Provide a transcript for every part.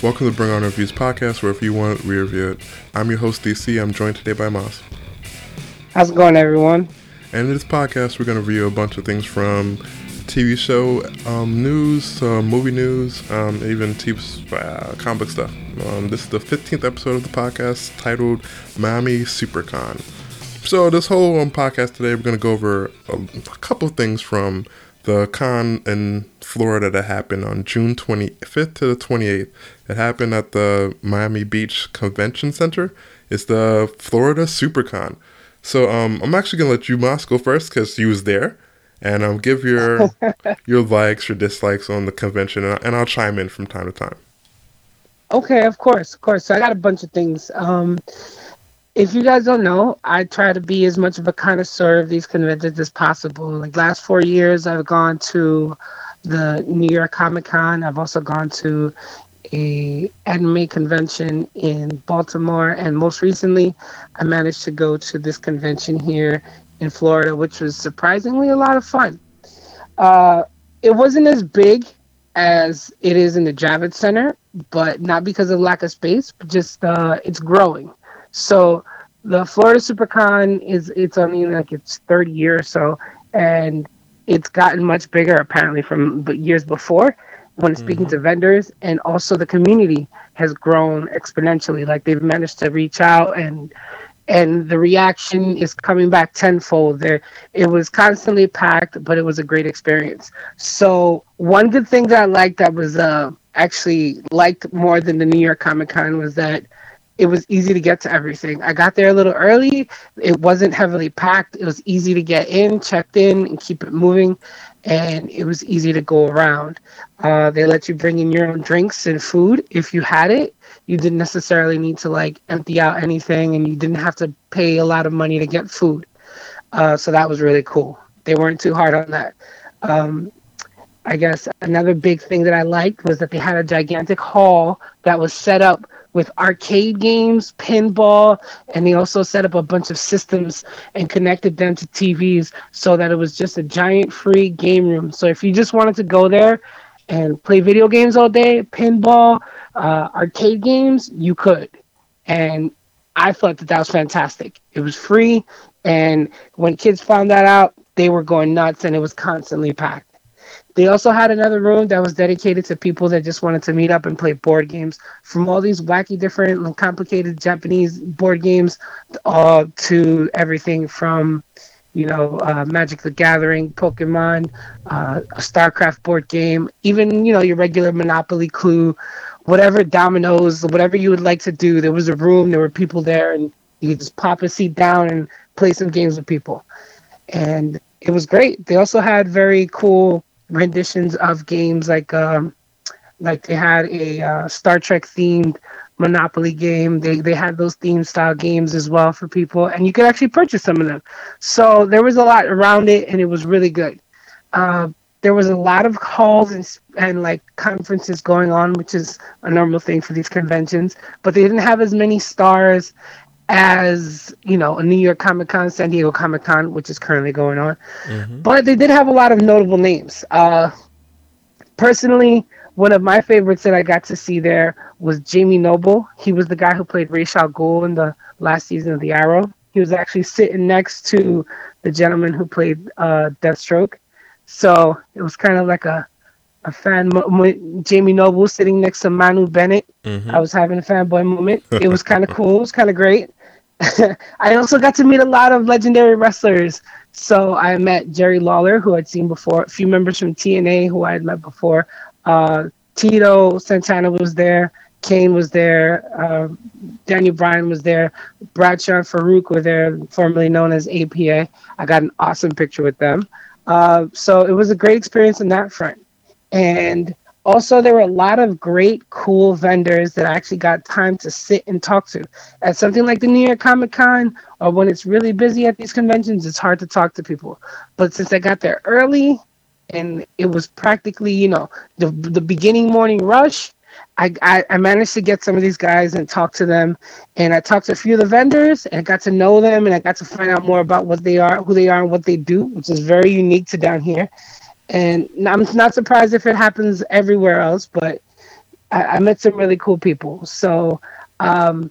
Welcome to Bring On Reviews podcast, where if you want, we review it. I'm your host, DC. I'm joined today by Moss. How's it going, everyone? And in this podcast, we're going to review a bunch of things from TV show um, news, uh, movie news, um, even TV, uh, comic stuff. Um, this is the 15th episode of the podcast titled Miami SuperCon. So, this whole um, podcast today, we're going to go over a, a couple of things from the con in Florida that happened on June 25th to the 28th. It happened at the Miami Beach Convention Center. It's the Florida SuperCon. So um, I'm actually gonna let you, Moss, go first because you was there, and um, give your your likes or dislikes on the convention, and, and I'll chime in from time to time. Okay, of course, of course. So I got a bunch of things. Um, if you guys don't know, I try to be as much of a connoisseur of these conventions as possible. Like last four years, I've gone to the New York Comic Con. I've also gone to a anime convention in Baltimore, and most recently, I managed to go to this convention here in Florida, which was surprisingly a lot of fun. Uh, it wasn't as big as it is in the Javits Center, but not because of lack of space, but just uh, it's growing. So the Florida SuperCon is it's I mean like its third year or so, and it's gotten much bigger apparently from years before when mm-hmm. speaking to vendors and also the community has grown exponentially like they've managed to reach out and and the reaction is coming back tenfold there it was constantly packed but it was a great experience so one good thing that i liked that was uh actually liked more than the new york comic con was that it was easy to get to everything. I got there a little early. It wasn't heavily packed. It was easy to get in, checked in, and keep it moving. And it was easy to go around. Uh, they let you bring in your own drinks and food if you had it. You didn't necessarily need to like empty out anything, and you didn't have to pay a lot of money to get food. Uh, so that was really cool. They weren't too hard on that. Um, I guess another big thing that I liked was that they had a gigantic hall that was set up with arcade games, pinball, and they also set up a bunch of systems and connected them to TVs so that it was just a giant free game room. So if you just wanted to go there and play video games all day, pinball, uh, arcade games, you could. And I thought that that was fantastic. It was free, and when kids found that out, they were going nuts, and it was constantly packed. They also had another room that was dedicated to people that just wanted to meet up and play board games from all these wacky, different, and complicated Japanese board games, uh, to everything from, you know, uh, Magic the Gathering, Pokemon, uh, a StarCraft board game, even you know your regular Monopoly, Clue, whatever dominoes, whatever you would like to do. There was a room, there were people there, and you could just pop a seat down and play some games with people, and it was great. They also had very cool renditions of games like um, like they had a uh, Star Trek themed Monopoly game. They they had those theme style games as well for people, and you could actually purchase some of them. So there was a lot around it, and it was really good. Uh, there was a lot of calls and and like conferences going on, which is a normal thing for these conventions. But they didn't have as many stars as you know a New York Comic Con, San Diego Comic Con, which is currently going on. Mm-hmm. But they did have a lot of notable names. Uh, personally, one of my favorites that I got to see there was Jamie Noble. He was the guy who played Ra's al Ghul in the last season of The Arrow. He was actually sitting next to the gentleman who played uh, Deathstroke. So it was kind of like a a fan moment. Jamie Noble sitting next to Manu Bennett. Mm-hmm. I was having a fanboy moment. It was kind of cool. It was kind of great. I also got to meet a lot of legendary wrestlers. So I met Jerry Lawler, who I'd seen before, a few members from TNA who I had met before. Uh, Tito Santana was there. Kane was there. Uh, Daniel Bryan was there. Bradshaw and Faarooq were there, formerly known as APA. I got an awesome picture with them. Uh, so it was a great experience in that front. And also, there were a lot of great, cool vendors that I actually got time to sit and talk to. At something like the New York Comic Con, or when it's really busy at these conventions, it's hard to talk to people. But since I got there early, and it was practically, you know, the the beginning morning rush, I, I, I managed to get some of these guys and talk to them, and I talked to a few of the vendors and I got to know them, and I got to find out more about what they are, who they are, and what they do, which is very unique to down here and I'm not surprised if it happens everywhere else, but I, I met some really cool people. So um,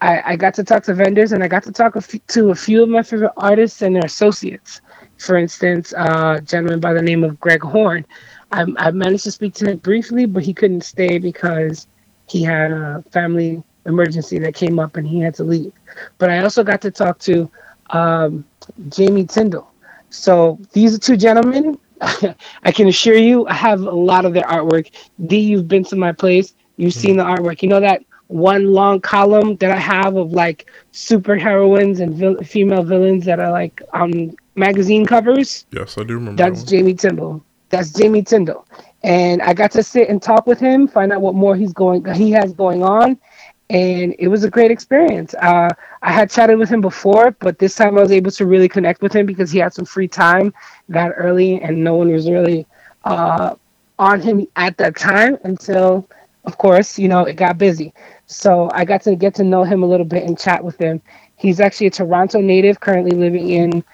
I, I, got to talk to vendors and I got to talk a f- to a few of my favorite artists and their associates. For instance, uh, a gentleman by the name of Greg Horn. I, I managed to speak to him briefly, but he couldn't stay because he had a family emergency that came up and he had to leave. But I also got to talk to um, Jamie Tyndall. So these are two gentlemen. I can assure you, I have a lot of their artwork. D, you've been to my place. You've mm-hmm. seen the artwork. You know that one long column that I have of like super heroines and vil- female villains that are like on magazine covers. Yes, I do remember. That's that Jamie Tyndall. That's Jamie Tyndall, and I got to sit and talk with him, find out what more he's going he has going on, and it was a great experience. Uh, I had chatted with him before, but this time I was able to really connect with him because he had some free time that early, and no one was really uh, on him at that time until, of course, you know, it got busy. So I got to get to know him a little bit and chat with him. He's actually a Toronto native, currently living in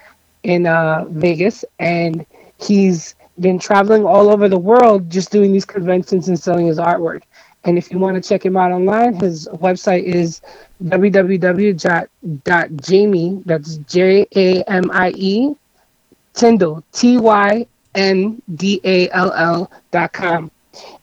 in uh, Vegas, and he's been traveling all over the world just doing these conventions and selling his artwork. And if you want to check him out online, his website is www.jamie, that's J A M I E, Tyndall, T Y N D A L L dot com.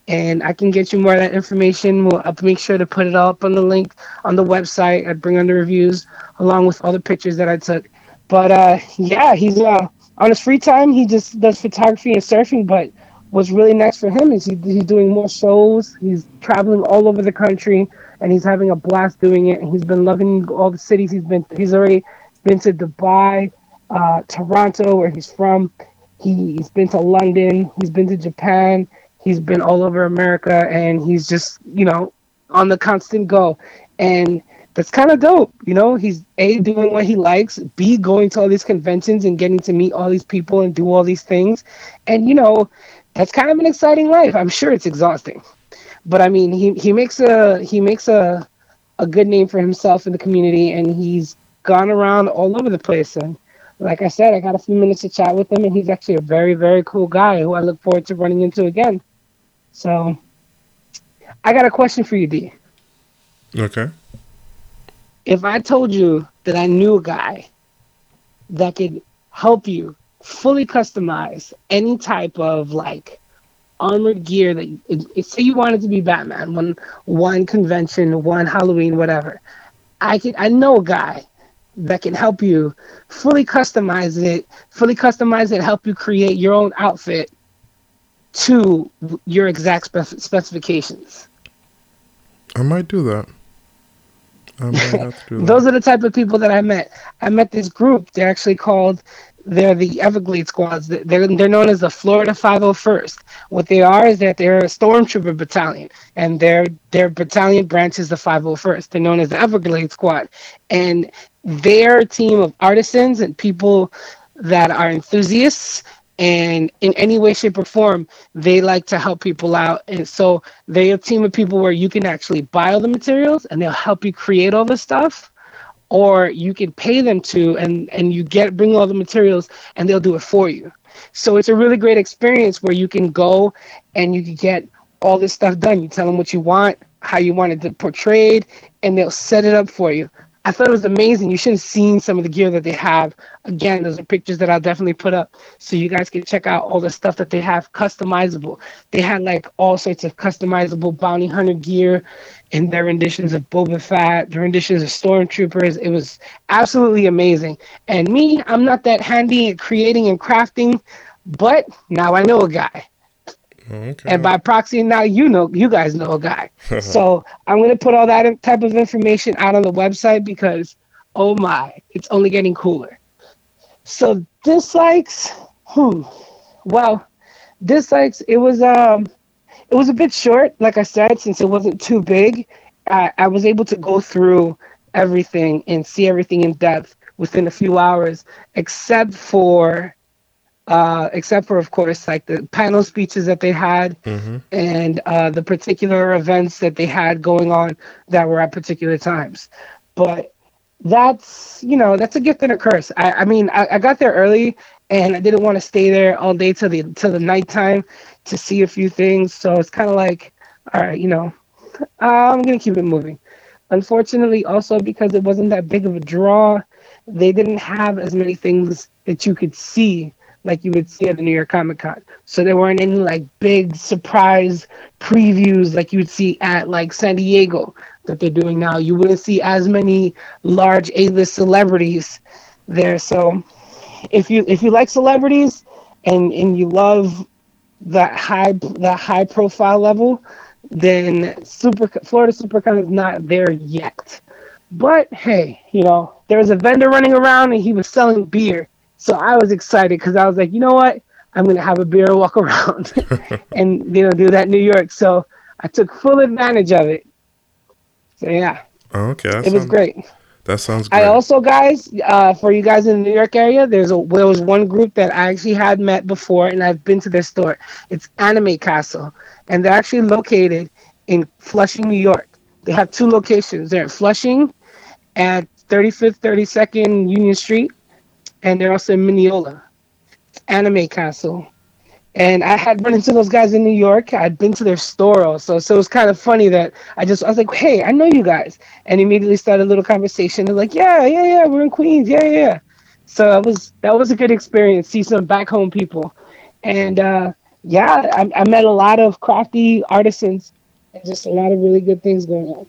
And I can get you more of that information. We'll make sure to put it all up on the link on the website. I'd bring on the reviews along with all the pictures that I took. But uh, yeah, he's uh, on his free time, he just does photography and surfing, but what's really next for him is he, he's doing more shows. He's traveling all over the country, and he's having a blast doing it. And he's been loving all the cities he's been. He's already been to Dubai, uh, Toronto, where he's from. He, he's been to London. He's been to Japan. He's been all over America, and he's just you know on the constant go. And that's kind of dope. You know, he's a doing what he likes, b going to all these conventions and getting to meet all these people and do all these things, and you know, that's kind of an exciting life. I'm sure it's exhausting, but I mean, he he makes a he makes a a good name for himself in the community, and he's gone around all over the place. And like I said, I got a few minutes to chat with him, and he's actually a very very cool guy who I look forward to running into again. So, I got a question for you, D. Okay. If I told you that I knew a guy that could help you fully customize any type of like armored gear that it, say you wanted to be Batman, one one convention, one Halloween, whatever. I can I know a guy that can help you fully customize it, fully customize it, help you create your own outfit to your exact spef- specifications. I might do that. I might have to do that. Those are the type of people that I met. I met this group. They're actually called they're the Everglades squads. They're they're known as the Florida 501st. What they are is that they're a stormtrooper battalion, and their their battalion branch is the 501st. They're known as the Everglades squad, and their team of artisans and people that are enthusiasts and in any way shape or form they like to help people out and so they're a team of people where you can actually buy all the materials and they'll help you create all the stuff or you can pay them to and and you get bring all the materials and they'll do it for you. So it's a really great experience where you can go and you can get all this stuff done. You tell them what you want how you want it portrayed and they'll set it up for you I thought it was amazing. You should have seen some of the gear that they have. Again, those are pictures that I'll definitely put up so you guys can check out all the stuff that they have customizable. They had like all sorts of customizable bounty hunter gear and their renditions of Boba Fett, their renditions of stormtroopers. It was absolutely amazing. And me, I'm not that handy at creating and crafting, but now I know a guy. Okay. And by proxy, now you know, you guys know a guy. so I'm gonna put all that type of information out on the website because, oh my, it's only getting cooler. So dislikes, hmm. Well, dislikes. It was um, it was a bit short, like I said, since it wasn't too big. I, I was able to go through everything and see everything in depth within a few hours, except for uh, except for, of course, like the panel speeches that they had mm-hmm. and uh, the particular events that they had going on that were at particular times. But that's, you know, that's a gift and a curse. I, I mean, I, I got there early and I didn't want to stay there all day till the till the nighttime to see a few things. So it's kind of like, all right, you know, I'm gonna keep it moving. Unfortunately, also because it wasn't that big of a draw, they didn't have as many things that you could see like you would see at the New York Comic Con. So there weren't any like big surprise previews like you would see at like San Diego that they're doing now. You wouldn't see as many large A-list celebrities there. So if you if you like celebrities and and you love that high that high profile level, then Super Florida SuperCon is not there yet. But hey, you know, there was a vendor running around and he was selling beer. So I was excited because I was like, you know what? I'm gonna have a beer walk around and you know do that in New York. So I took full advantage of it. So yeah. Okay. It was great. That sounds great. I also, guys, uh, for you guys in the New York area, there's a there was one group that I actually had met before, and I've been to their store. It's Anime Castle, and they're actually located in Flushing, New York. They have two locations. They're at Flushing, at 35th, 32nd Union Street, and they're also in Mineola, Anime Castle. And I had run into those guys in New York. I'd been to their store also, so it was kind of funny that I just I was like, "Hey, I know you guys," and immediately started a little conversation. They're like, "Yeah, yeah, yeah, we're in Queens, yeah, yeah." So that was that was a good experience. See some back home people, and uh, yeah, I, I met a lot of crafty artisans, and just a lot of really good things going on.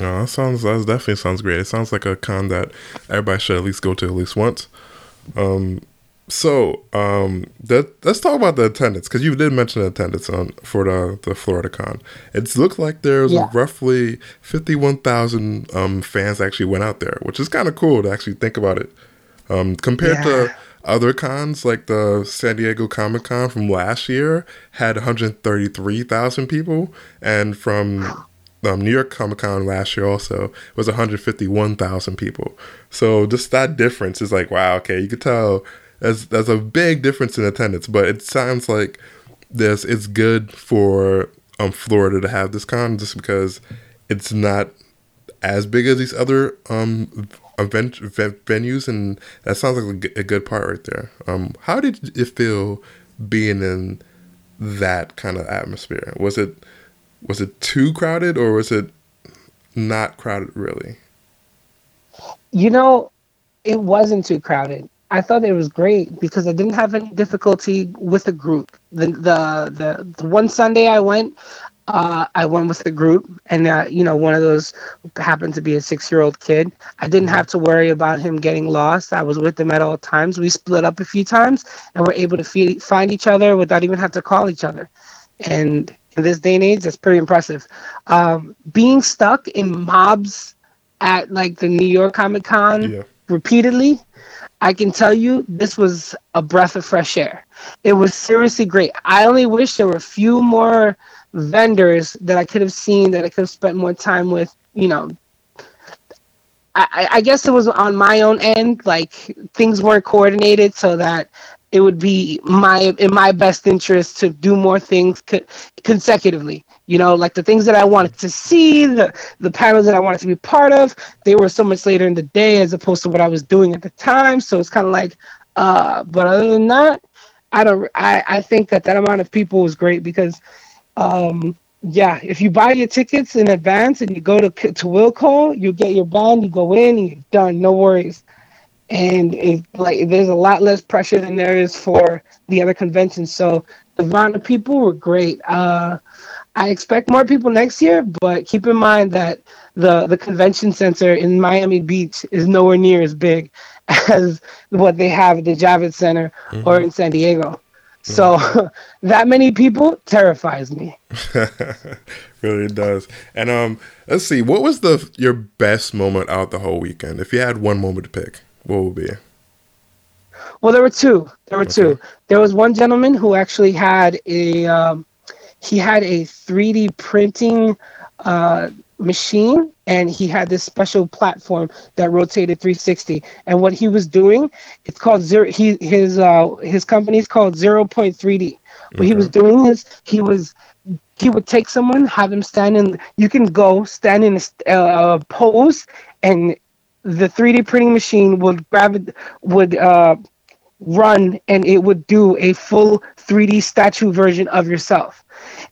Oh, that sounds that definitely sounds great. It sounds like a con that everybody should at least go to at least once. Um, so um, that, let's talk about the attendance because you did mention the attendance on for the the Florida Con. It looked like there's yeah. roughly fifty one thousand um, fans actually went out there, which is kind of cool to actually think about it. Um, compared yeah. to other cons like the San Diego Comic Con from last year had one hundred thirty three thousand people, and from um, New York Comic Con last year also was 151,000 people. So just that difference is like, wow, okay, you could tell there's, there's a big difference in attendance, but it sounds like this it's good for um, Florida to have this con just because it's not as big as these other um, event, venues, and that sounds like a good part right there. Um, how did it feel being in that kind of atmosphere? Was it was it too crowded or was it not crowded really? You know, it wasn't too crowded. I thought it was great because I didn't have any difficulty with the group. The the the, the one Sunday I went, uh, I went with the group, and uh, you know, one of those happened to be a six-year-old kid. I didn't have to worry about him getting lost. I was with him at all times. We split up a few times, and were able to feed, find each other without even have to call each other. And in this day and age, that's pretty impressive. Um, being stuck in mobs at like the New York Comic Con yeah. repeatedly, I can tell you this was a breath of fresh air. It was seriously great. I only wish there were a few more vendors that I could have seen that I could have spent more time with. You know, I, I guess it was on my own end. Like things weren't coordinated so that it would be my in my best interest to do more things co- consecutively. You know like the things that i wanted to see the the panels that i wanted to be part of they were so much later in the day as opposed to what i was doing at the time. So it's kind of like uh but other than that i don't i i think that that amount of people was great because um yeah if you buy your tickets in advance and you go to to will call you get your band you go in and you're done no worries and it, like there's a lot less pressure than there is for the other conventions. So the of people were great. Uh, I expect more people next year, but keep in mind that the the convention center in Miami Beach is nowhere near as big as what they have at the Javits Center mm-hmm. or in San Diego. So mm-hmm. that many people terrifies me. really does. And um, let's see, what was the your best moment out the whole weekend? If you had one moment to pick. What would be? Well, there were two. There were okay. two. There was one gentleman who actually had a um, he had a 3D printing uh, machine, and he had this special platform that rotated 360. And what he was doing, it's called zero. He his uh, his company is called Zero Point 3D. What okay. he was doing is he was he would take someone, have him stand in. You can go stand in a uh, pose, and the 3D printing machine would grab would uh, run, and it would do a full 3D statue version of yourself.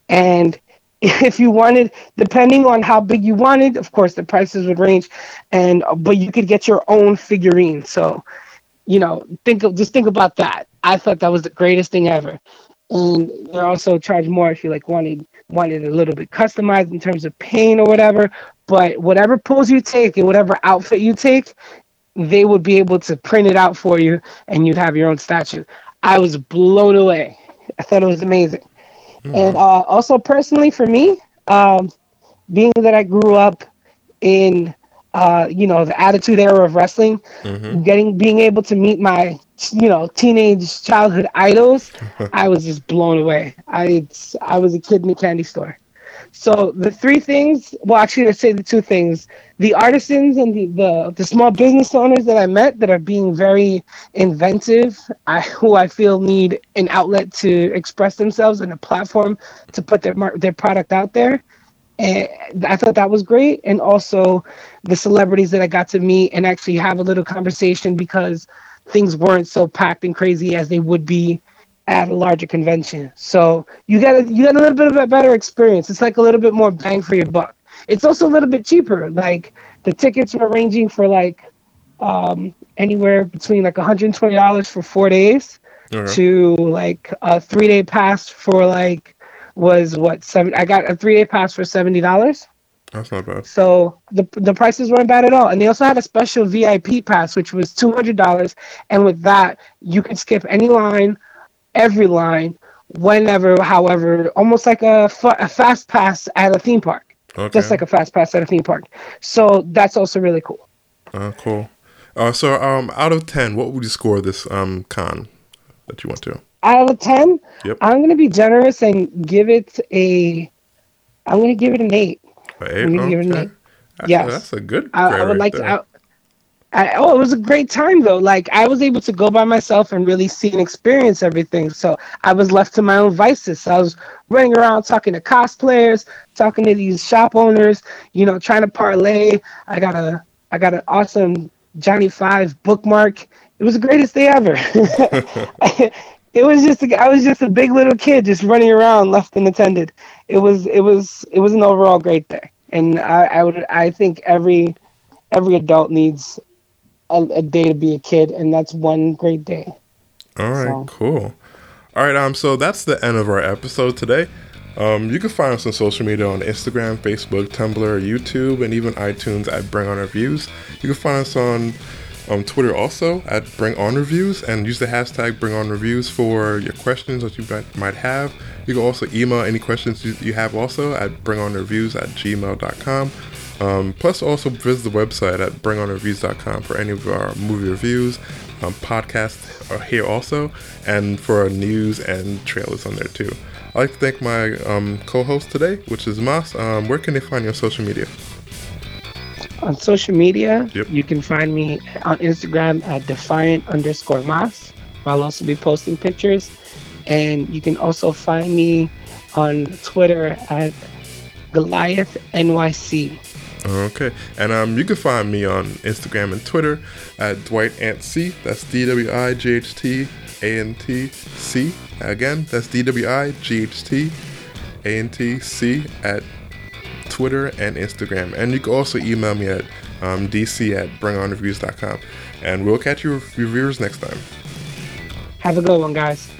And if you wanted, depending on how big you wanted, of course the prices would range, and but you could get your own figurine. So, you know, think of just think about that. I thought that was the greatest thing ever, and they also charge more if you like wanted wanted a little bit customized in terms of paint or whatever. But whatever pose you take and whatever outfit you take, they would be able to print it out for you, and you'd have your own statue. I was blown away. I thought it was amazing. Mm-hmm. And uh, also personally for me, um, being that I grew up in uh, you know the attitude era of wrestling, mm-hmm. getting being able to meet my you know teenage childhood idols, I was just blown away. I I was a kid in a candy store. So the three things, well, actually, let's say the two things: the artisans and the, the, the small business owners that I met that are being very inventive, I, who I feel need an outlet to express themselves and a platform to put their their product out there. And I thought that was great. And also the celebrities that I got to meet and actually have a little conversation because things weren't so packed and crazy as they would be at a larger convention. So you get a, you get a little bit of a better experience. It's like a little bit more bang for your buck. It's also a little bit cheaper. Like the tickets were ranging for like um, anywhere between like $120 for four days right. to like a three day pass for like was what seven. I got a three day pass for seventy dollars. That's not bad. So the the prices weren't bad at all, and they also had a special VIP pass, which was two hundred dollars, and with that you could skip any line every line whenever, however, almost like a, a fast pass at a theme park. Okay. Just like a fast pass at a theme park. So that's also really cool. Uh, cool. Uh, so um, out of 10, what would you score this um, con that you went to? Out of 10, yep. I'm going to be generous and give it a, I'm going to give it an 8. An 8? I'm okay. give it an 8. That's yes. A, that's a good I, I would right like there. to, I, oh, it was a great time though. Like I was able to go by myself and really see and experience everything. So I was left to my own vices. So I was running around talking to cosplayers, talking to these shop owners, you know, trying to parlay. I got a I got an awesome Johnny Five bookmark. It was the greatest day ever. it was just a, I was just a big little kid just running around left unattended. It was it was it was an overall great day, and I, I would I think every every adult needs a, a, day to be a kid, and that's one great day. All right, so. cool. All right, um, so that's the end of our episode today. Um, you can find us on social media on Instagram, Facebook, Tumblr, YouTube, and even iTunes at Bring On Reviews. You can find us on on Twitter also at Bring On Reviews and use the hashtag Bring On Reviews for your questions that you might have. You can also email any questions you have also at bringonreviews at gmail.com. Um, plus, also visit the website at bringonreviews.com for any of our movie reviews, um, podcasts are here also, and for our news and trailers on there too. I'd like to thank my um, co-host today, which is Mas. Um, where can they find you on social media? On social media, yep. you can find me on Instagram at defiant underscore Mas. I'll also be posting pictures. And you can also find me on Twitter at Goliath NYC. Okay, and um, you can find me on Instagram and Twitter at Dwight Ant C. That's D W I G H T A N T C. Again, that's D W I G H T A N T C at Twitter and Instagram. And you can also email me at um, dc at bringonreviews.com. And we'll catch you reviewers next time. Have a good one, guys.